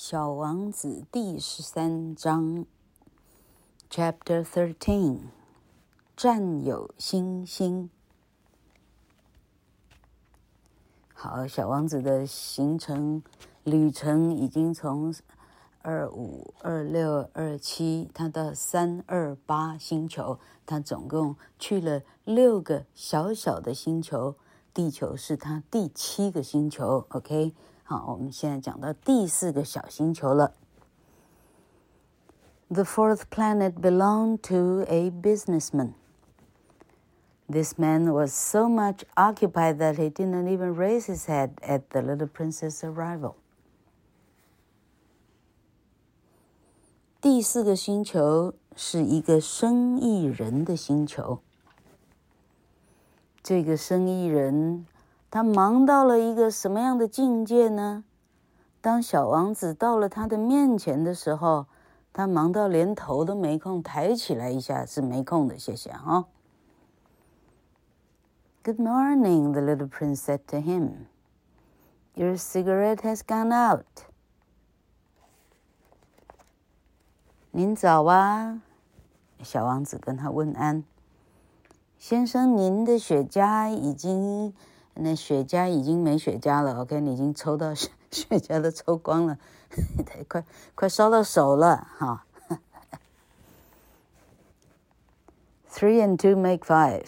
小王子第十三章，Chapter Thirteen，占有星星。好，小王子的行程旅程已经从二五、二六、二七，他到三二八星球，他总共去了六个小小的星球，地球是他第七个星球。OK。好，我们现在讲到第四个小星球了。The fourth planet belonged to a businessman. This man was so much occupied that he didn't even raise his head at the little prince's arrival. 第四个星球是一个生意人的星球。这个生意人。 他忙到了一个什么样的境界呢？当小王子到了他的面前的时候，他忙到连头都没空抬起来一下，是没空的。谢谢啊。Good morning, the little prince said to him. Your cigarette has gone out. 您早啊，小王子跟他问安。先生，您的雪茄已经。那雪茄已经没雪茄了，OK，你已经抽到雪雪茄都抽光了，快快烧到手了哈。Three and two make five,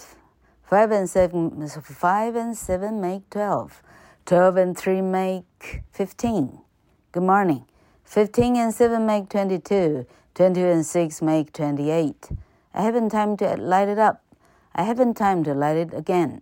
five and seven, five and seven make twelve, twelve and three make fifteen. Good morning. Fifteen and seven make twenty-two, twenty-two and six make twenty-eight. I haven't time to light it up. I haven't time to light it again.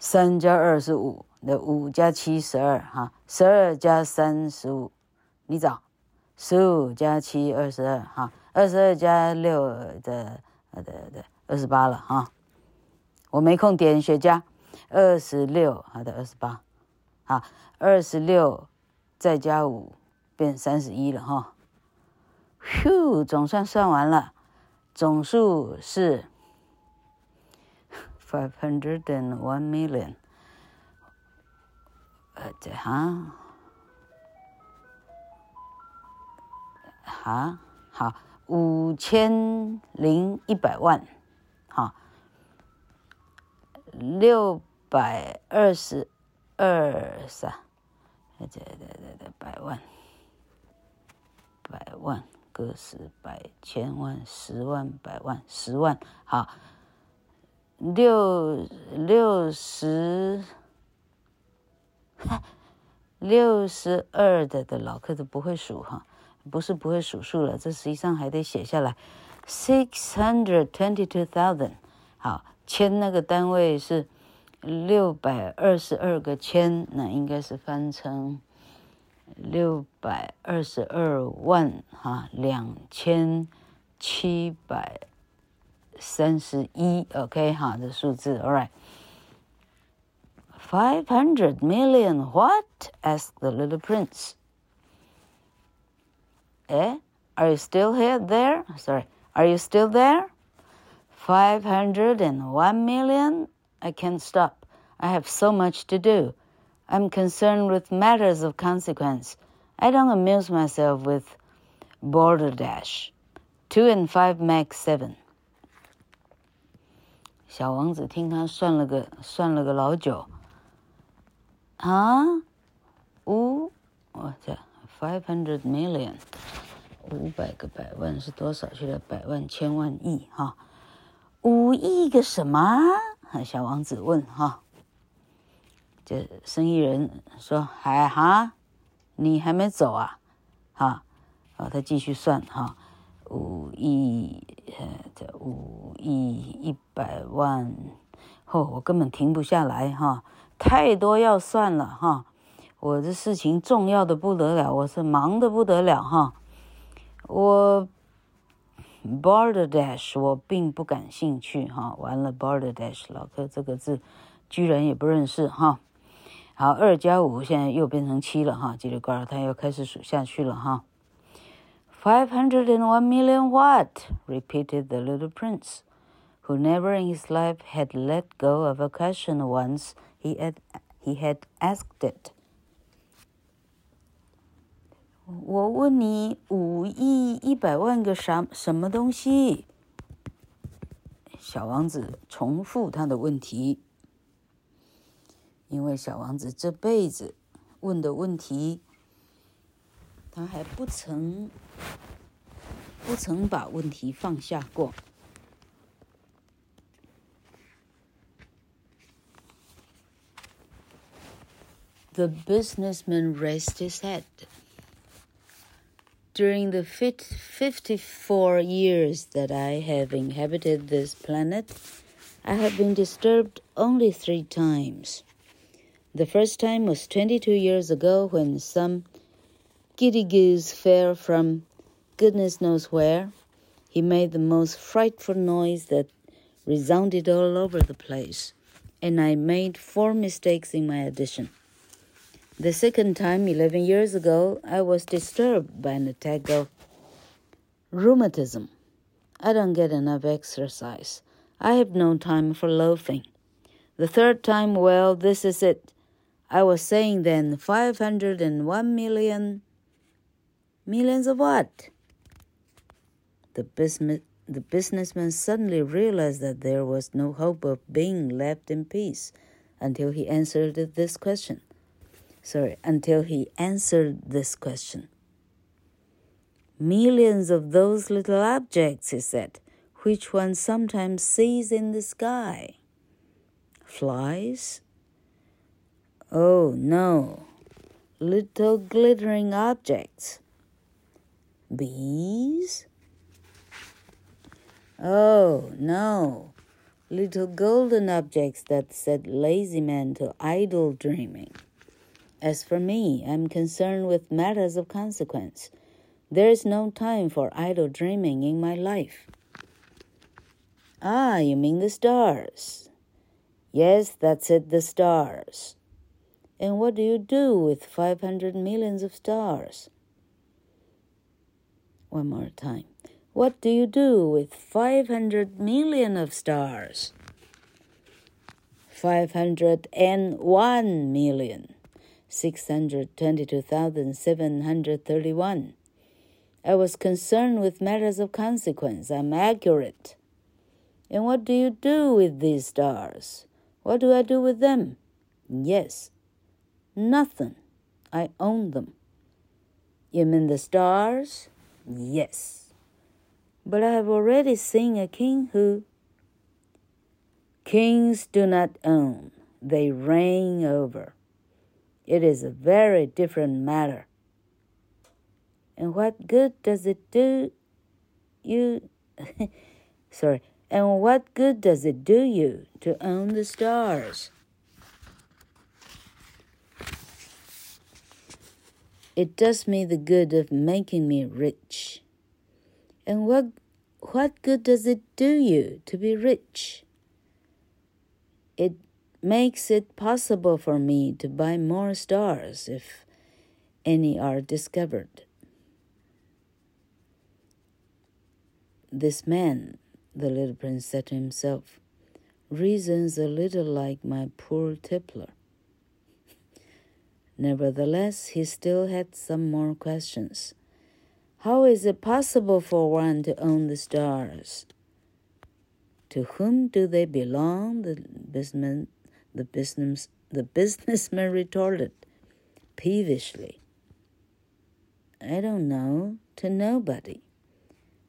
三加二是五。那五加七十二哈，十二加三十五，你找，十五加七二十二哈，二十二加六的呃的的二十八了哈，我没空点雪茄，二十六好的二十八，好二十六再加五变三十一了哈，咻，总算算完了，总数是 five hundred and one million。呃，这哈，哈，好，五千零一百万，好，六百二十二三，这这这这百万，百万个十百千万十万百万十万，好，六六十。六十二的的老客都不会数哈，不是不会数数了，这实际上还得写下来。Six hundred twenty-two thousand，好，千那个单位是六百二十二个千，那应该是翻成六百二十二万哈，两千七百三十一，OK 哈，这数字，All right。Five hundred million, what? asked the little prince. Eh? Are you still here, there? Sorry, are you still there? Five hundred and one million? I can't stop. I have so much to do. I'm concerned with matters of consequence. I don't amuse myself with balderdash. Two and five make seven. 小王子听他算了个算了个老久。啊，五，我这 five hundred million，五百个百万是多少去了？百万、千万、亿，哈，五亿个什么？小王子问，哈，这生意人说，还哈，你还没走啊？哈，好，他继续算，哈，五亿，呃，这五亿一百万，嚯，我根本停不下来，哈。太多要算了哈，我这事情重要的不得了，我是忙得不得了哈。我 balderdash 我并不感兴趣哈。完了 balderdash 老哥这个字居然也不认识哈。好，二加五现在又变成七了哈。叽里呱啦，他又开始数下去了哈。Five hundred and one million what? repeated the little prince, who never in his life had let go of a question once he had he had asked it. 我问你五亿一百万个啥什么东西？小王子重复他的问题。因为小王子这辈子问的问题，他还不曾 不曾把问题放下过。The businessman raised his head. During the fifty-four years that I have inhabited this planet, I have been disturbed only three times. The first time was 22 years ago when some giddy goose fell from goodness knows where. He made the most frightful noise that resounded all over the place, and I made four mistakes in my addition. The second time, 11 years ago, I was disturbed by an attack of rheumatism. I don't get enough exercise. I have no time for loafing. The third time, well, this is it. I was saying then 501 million. Millions of what? The, the businessman suddenly realized that there was no hope of being left in peace until he answered this question. Sorry, until he answered this question. Millions of those little objects, he said, which one sometimes sees in the sky. Flies, Oh no, little glittering objects. Bees? Oh no, little golden objects that set lazy men to idle dreaming. As for me, I'm concerned with matters of consequence. There is no time for idle dreaming in my life. Ah, you mean the stars? Yes, that's it, the stars. And what do you do with 500 millions of stars? One more time. What do you do with 500 million of stars? 501 million. 622,731. I was concerned with matters of consequence. I'm accurate. And what do you do with these stars? What do I do with them? Yes, Nothing. I own them. You mean the stars? Yes. But I have already seen a king who. Kings do not own, they reign over. It is a very different matter. And what good does it do you? Sorry. And what good does it do you to own the stars? It does me the good of making me rich. And what, what good does it do you to be rich? It makes it possible for me to buy more stars if any are discovered. This man, the little prince said to himself, reasons a little like my poor tippler. Nevertheless, he still had some more questions. How is it possible for one to own the stars? To whom do they belong? The businessman, the business, the businessman retorted peevishly. I don't know. To nobody.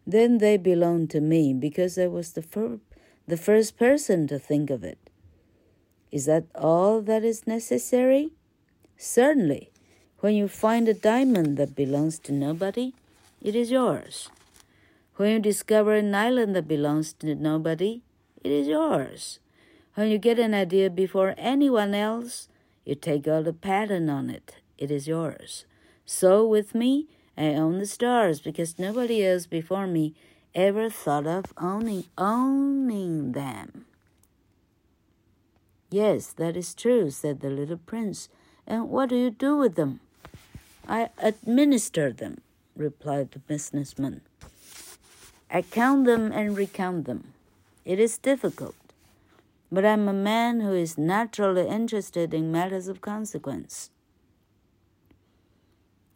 Then they belong to me because I was the, fir- the first person to think of it. Is that all that is necessary? Certainly, when you find a diamond that belongs to nobody, it is yours. When you discover an island that belongs to nobody, it is yours. When you get an idea before anyone else, you take out a patent on it, it is yours. So with me, I own the stars because nobody else before me ever thought of owning owning them. Yes, that is true, said the little prince. And what do you do with them? I administer them, replied the businessman. I count them and recount them. It is difficult, but I'm a man who is naturally interested in matters of consequence.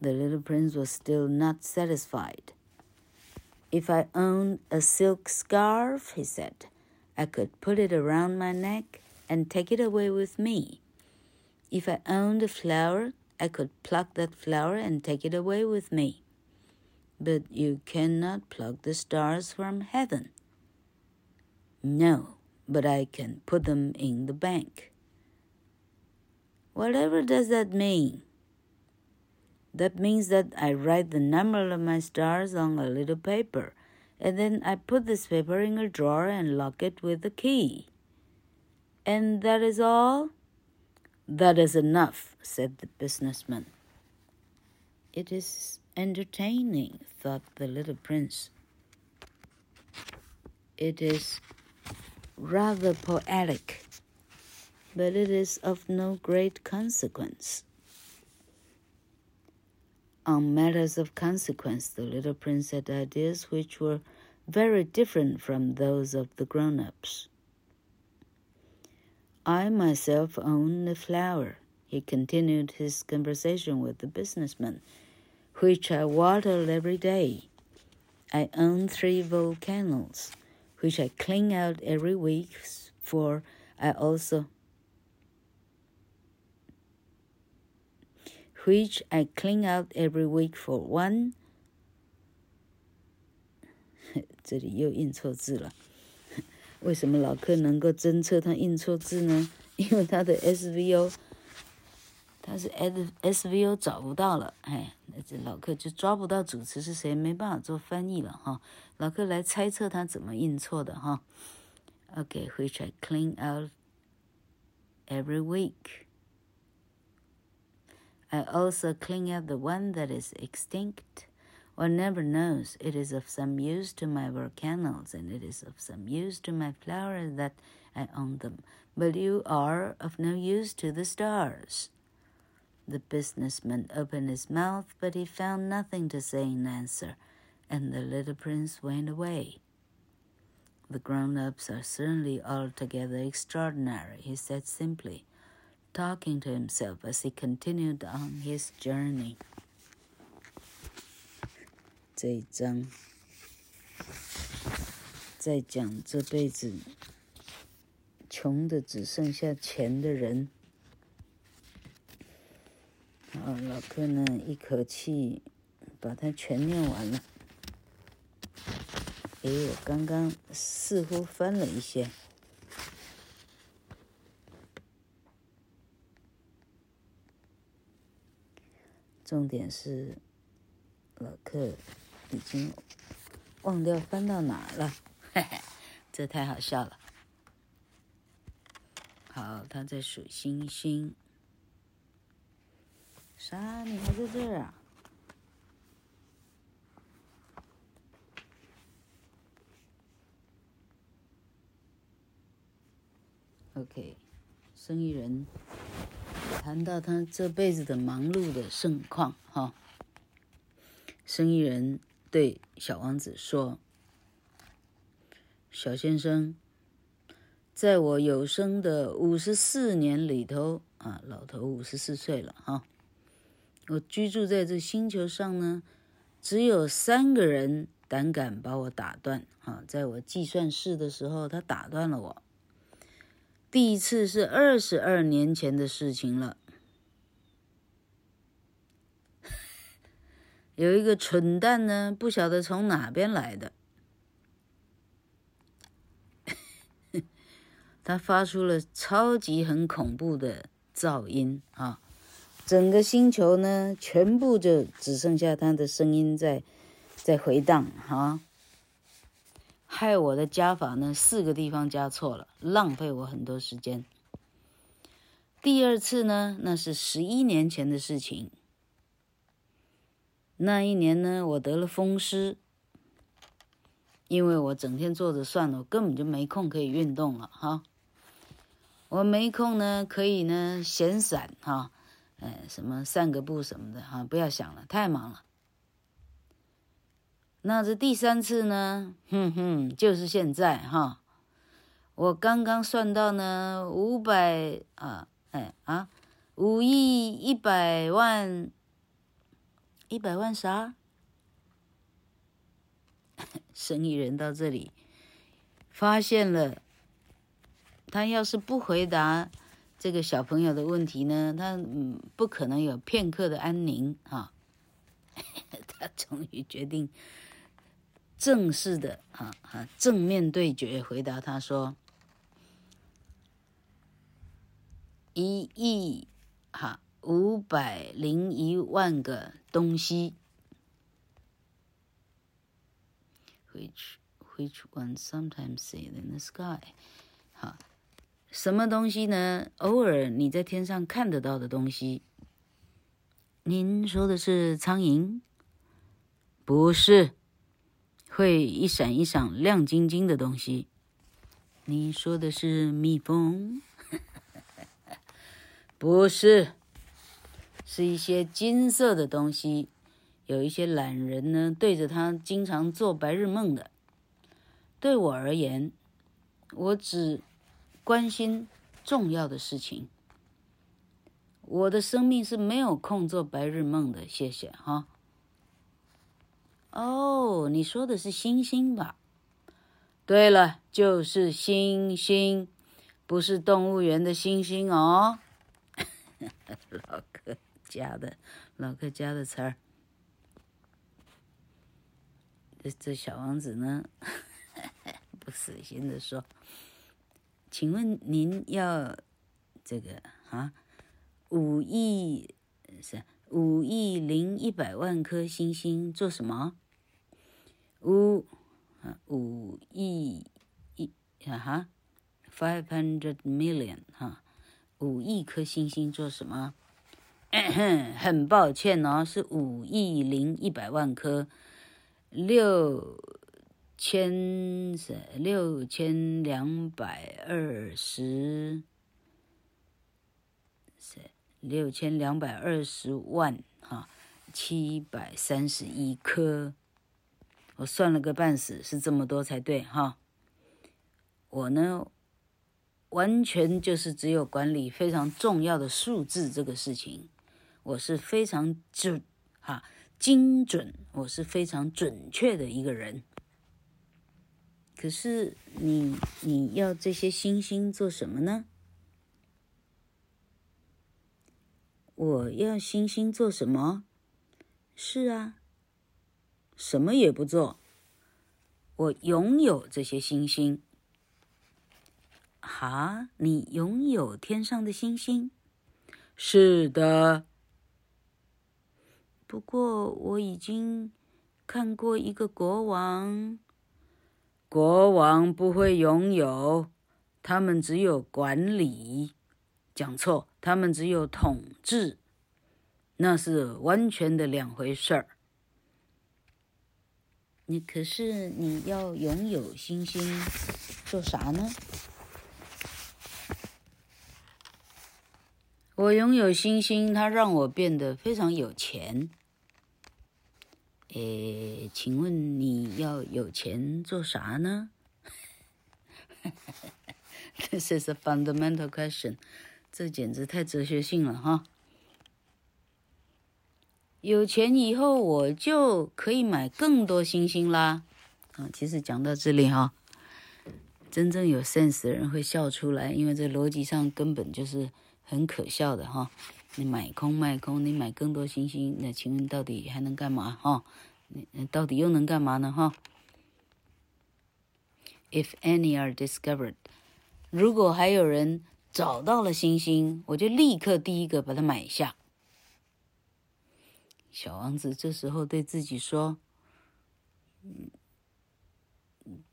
The little prince was still not satisfied. If I owned a silk scarf, he said, I could put it around my neck and take it away with me. If I owned a flower, I could pluck that flower and take it away with me. But you cannot pluck the stars from heaven. No, but I can put them in the bank. Whatever does that mean? That means that I write the number of my stars on a little paper, and then I put this paper in a drawer and lock it with a key. And that is all? That is enough, said the businessman. It is entertaining, thought the little prince. It is rather poetic, but it is of no great consequence. On matters of consequence, the little prince had ideas which were very different from those of the grown ups. I myself own a flower, he continued his conversation with the businessman, which I water every day. I own three volcanoes, which I clean out every week, for I also which I clean out every week for one. 这里又印错字了。为什么老客能够侦测他印错字呢？因为他的 SVO， 他是 S SVO 找不到了，哎，那这老客就抓不到主词是谁，没办法做翻译了哈。老客来猜测他怎么印错的哈。OK，which I clean out every week. I also clean out the one that is extinct. One never knows. It is of some use to my volcanoes, and it is of some use to my flowers that I own them. But you are of no use to the stars. The businessman opened his mouth, but he found nothing to say in answer, and the little prince went away. The grown ups are certainly altogether extraordinary, he said simply, talking to himself as he continued on his journey. 这一章在讲这辈子穷的只剩下钱的人。 好，老柯呢一口气把它全念完了。诶，我刚刚似乎翻了一些。重点是老客。已经忘掉翻到哪了，嘿嘿，这太好笑了。好，他在数星星。啥？你还在这儿啊？OK，生意人谈到他这辈子的忙碌的盛况，哈，生意人。对小王子说：“小先生，在我有生的五十四年里头啊，老头五十四岁了哈，我居住在这星球上呢，只有三个人胆敢把我打断啊！在我计算式的时候，他打断了我。第一次是二十二年前的事情了。”有一个蠢蛋呢，不晓得从哪边来的，他发出了超级很恐怖的噪音啊！整个星球呢，全部就只剩下他的声音在在回荡啊！害我的加法呢，四个地方加错了，浪费我很多时间。第二次呢，那是十一年前的事情。那一年呢，我得了风湿，因为我整天坐着算了，我根本就没空可以运动了哈。我没空呢，可以呢闲散哈，哎，什么散个步什么的哈，不要想了，太忙了。那这第三次呢，哼哼，就是现在哈。我刚刚算到呢，五百啊，哎啊，五亿一百万。一百万啥？生意人到这里，发现了，他要是不回答这个小朋友的问题呢，他嗯不可能有片刻的安宁啊。他终于决定正式的啊啊正面对决回答他说：一亿哈。五百零一万个东西，which which one sometimes see in the sky？好，什么东西呢？偶尔你在天上看得到的东西。您说的是苍蝇？不是，会一闪一闪、亮晶晶的东西。你说的是蜜蜂？不是。是一些金色的东西，有一些懒人呢，对着它经常做白日梦的。对我而言，我只关心重要的事情。我的生命是没有空做白日梦的，谢谢哈。哦，你说的是星星吧？对了，就是星星，不是动物园的星星哦，老哥。家的老客家的词儿，这这小王子呢，不死心的说：“请问您要这个啊，五亿是五亿零一百万颗星星做什么？五啊五亿一啊哈，five hundred million 哈，五亿颗星星做什么？” 很抱歉哦，是五亿零一百万颗，六千是六千两百二十，是六千两百二十万哈，七百三十一颗，我算了个半死，是这么多才对哈。我呢，完全就是只有管理非常重要的数字这个事情。我是非常准，哈，精准，我是非常准确的一个人。可是你你要这些星星做什么呢？我要星星做什么？是啊，什么也不做。我拥有这些星星。哈，你拥有天上的星星？是的。不过我已经看过一个国王，国王不会拥有，他们只有管理。讲错，他们只有统治，那是完全的两回事儿。你可是你要拥有星星做啥呢？我拥有星星，它让我变得非常有钱。诶，请问你要有钱做啥呢？This is a fundamental question，这简直太哲学性了哈！有钱以后，我就可以买更多星星啦。啊，其实讲到这里哈，真正有 sense 的人会笑出来，因为这逻辑上根本就是很可笑的哈。你买空卖空，你买更多星星，那请问到底还能干嘛哈？你到底又能干嘛呢哈？If any are discovered，如果还有人找到了星星，我就立刻第一个把它买下。小王子这时候对自己说：“嗯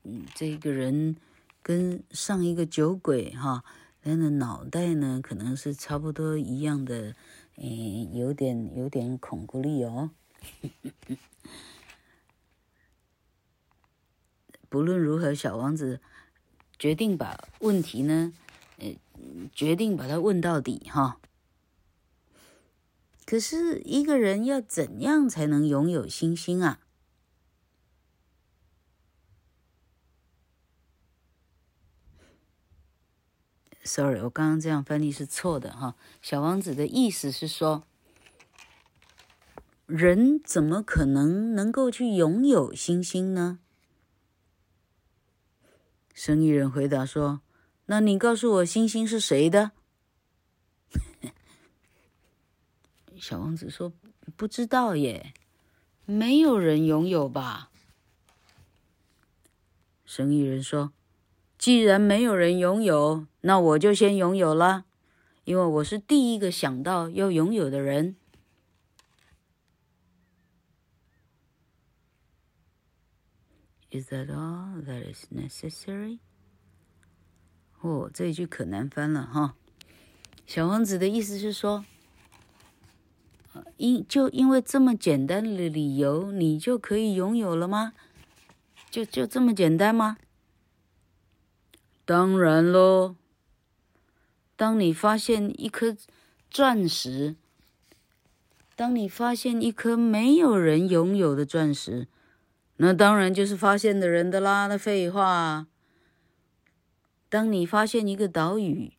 嗯，这个人跟上一个酒鬼哈。”他的脑袋呢，可能是差不多一样的，嗯，有点有点恐怖力哦。不论如何，小王子决定把问题呢，呃，决定把它问到底哈。可是，一个人要怎样才能拥有星星啊？Sorry，我刚刚这样翻译是错的哈。小王子的意思是说，人怎么可能能够去拥有星星呢？生意人回答说：“那你告诉我，星星是谁的？” 小王子说：“不知道耶，没有人拥有吧？”生意人说：“既然没有人拥有，那我就先拥有了，因为我是第一个想到要拥有的人。” Is that all that is necessary? 哦，这一句可难翻了哈。小王子的意思是说，因就因为这么简单的理由，你就可以拥有了吗？就就这么简单吗？当然喽。当你发现一颗钻石，当你发现一颗没有人拥有的钻石。那当然就是发现的人的啦，那废话。当你发现一个岛屿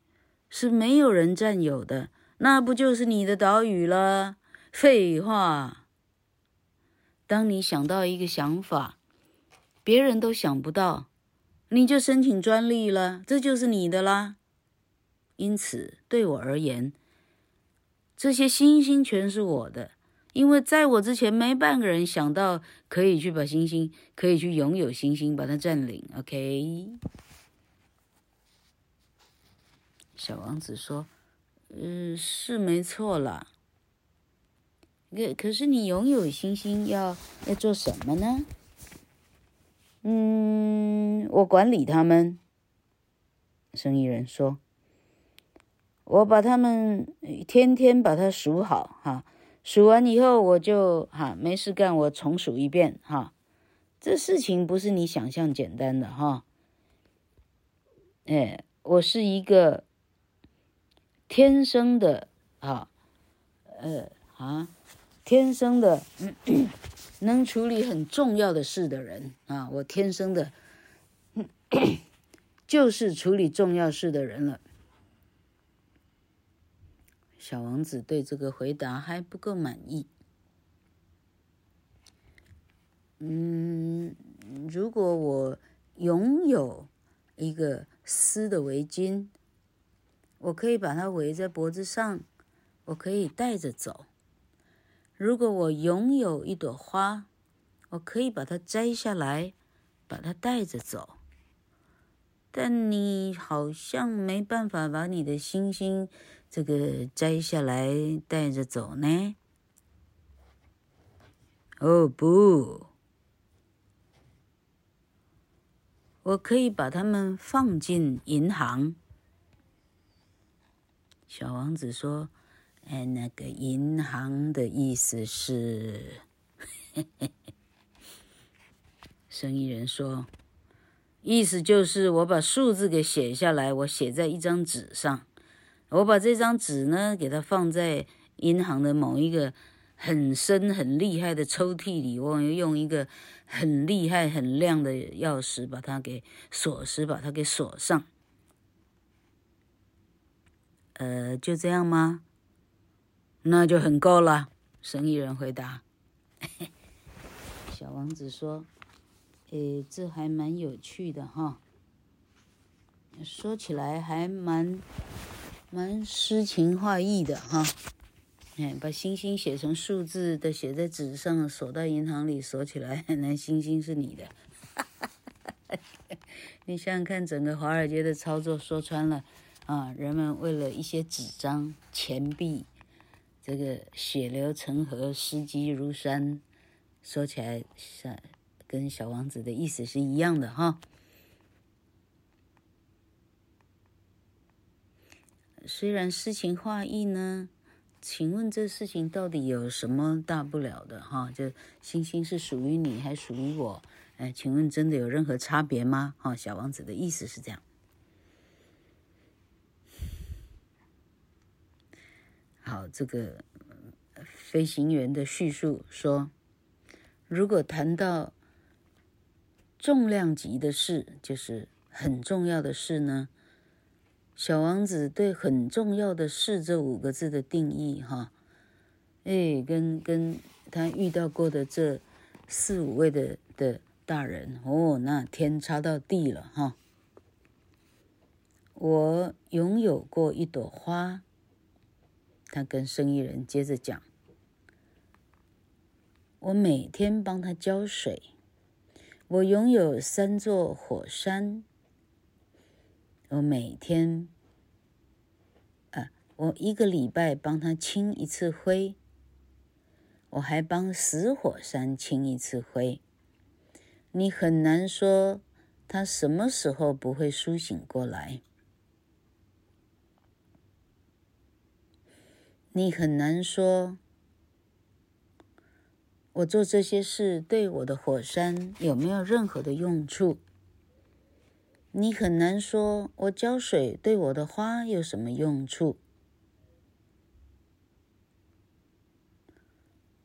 是没有人占有的，那不就是你的岛屿了？废话。当你想到一个想法，别人都想不到，你就申请专利了，这就是你的啦。因此，对我而言，这些星星全是我的。因为在我之前，没半个人想到可以去把星星，可以去拥有星星，把它占领。OK，小王子说：“嗯，是没错啦。可可是你拥有星星要要做什么呢？嗯，我管理他们。”生意人说：“我把他们天天把它数好，哈。”数完以后，我就哈没事干，我重数一遍哈。这事情不是你想象简单的哈。哎，我是一个天生的哈，呃啊，天生的能处理很重要的事的人啊，我天生的，就是处理重要事的人了。小王子对这个回答还不够满意。嗯，如果我拥有一个丝的围巾，我可以把它围在脖子上，我可以带着走。如果我拥有一朵花，我可以把它摘下来，把它带着走。但你好像没办法把你的星星。这个摘下来带着走呢？哦不，我可以把它们放进银行。小王子说：“哎，那个银行的意思是……”嘿嘿嘿。生意人说：“意思就是我把数字给写下来，我写在一张纸上。”我把这张纸呢，给它放在银行的某一个很深、很厉害的抽屉里。我用一个很厉害、很亮的钥匙把它给锁匙，把它给锁上。呃，就这样吗？那就很够了。生意人回答。小王子说：“诶，这还蛮有趣的哈。说起来还蛮……”蛮诗情画意的哈，哎，把星星写成数字的写在纸上，锁到银行里锁起来，那星星是你的。你想想看，整个华尔街的操作说穿了啊，人们为了一些纸张、钱币，这个血流成河、失积如山，说起来像跟小王子的意思是一样的哈。虽然诗情画意呢，请问这事情到底有什么大不了的？哈，就星星是属于你还属于我？哎，请问真的有任何差别吗？哈，小王子的意思是这样。好，这个飞行员的叙述说，如果谈到重量级的事，就是很重要的事呢？小王子对“很重要的事”这五个字的定义，哈，哎，跟跟他遇到过的这四五位的的大人，哦，那天差到地了，哈。我拥有过一朵花，他跟生意人接着讲，我每天帮他浇水，我拥有三座火山。我每天，啊，我一个礼拜帮他清一次灰，我还帮死火山清一次灰。你很难说他什么时候不会苏醒过来。你很难说，我做这些事对我的火山有没有任何的用处。你很难说，我浇水对我的花有什么用处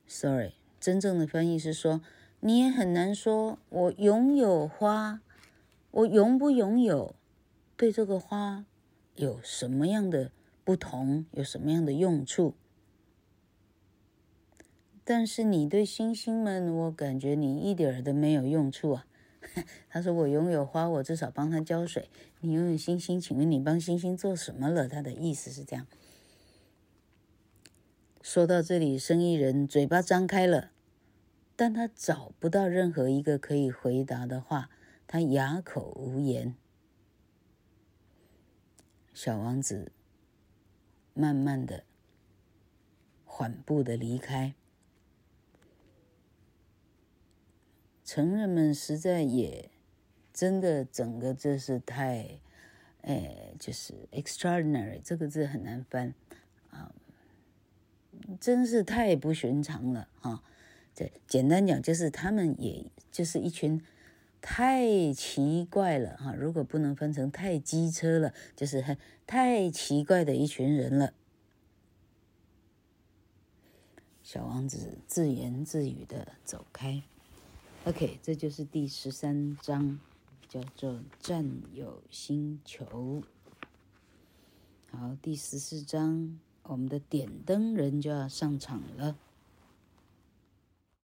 ？Sorry，真正的翻译是说，你也很难说，我拥有花，我拥不拥有，对这个花有什么样的不同，有什么样的用处？但是你对星星们，我感觉你一点儿都没有用处啊。他说：“我拥有花，我至少帮他浇水。你拥有星星，请问你帮星星做什么了？”他的意思是这样。说到这里，生意人嘴巴张开了，但他找不到任何一个可以回答的话，他哑口无言。小王子慢慢的、缓步的离开。成人们实在也真的整个这是太，哎，就是 extraordinary 这个字很难翻啊，真是太不寻常了啊！这简单讲就是他们也就是一群太奇怪了哈，如果不能分成太机车了，就是很太奇怪的一群人了。小王子自言自语的走开。OK，这就是第十三章，叫做“占有星球”。好，第十四章，我们的点灯人就要上场了。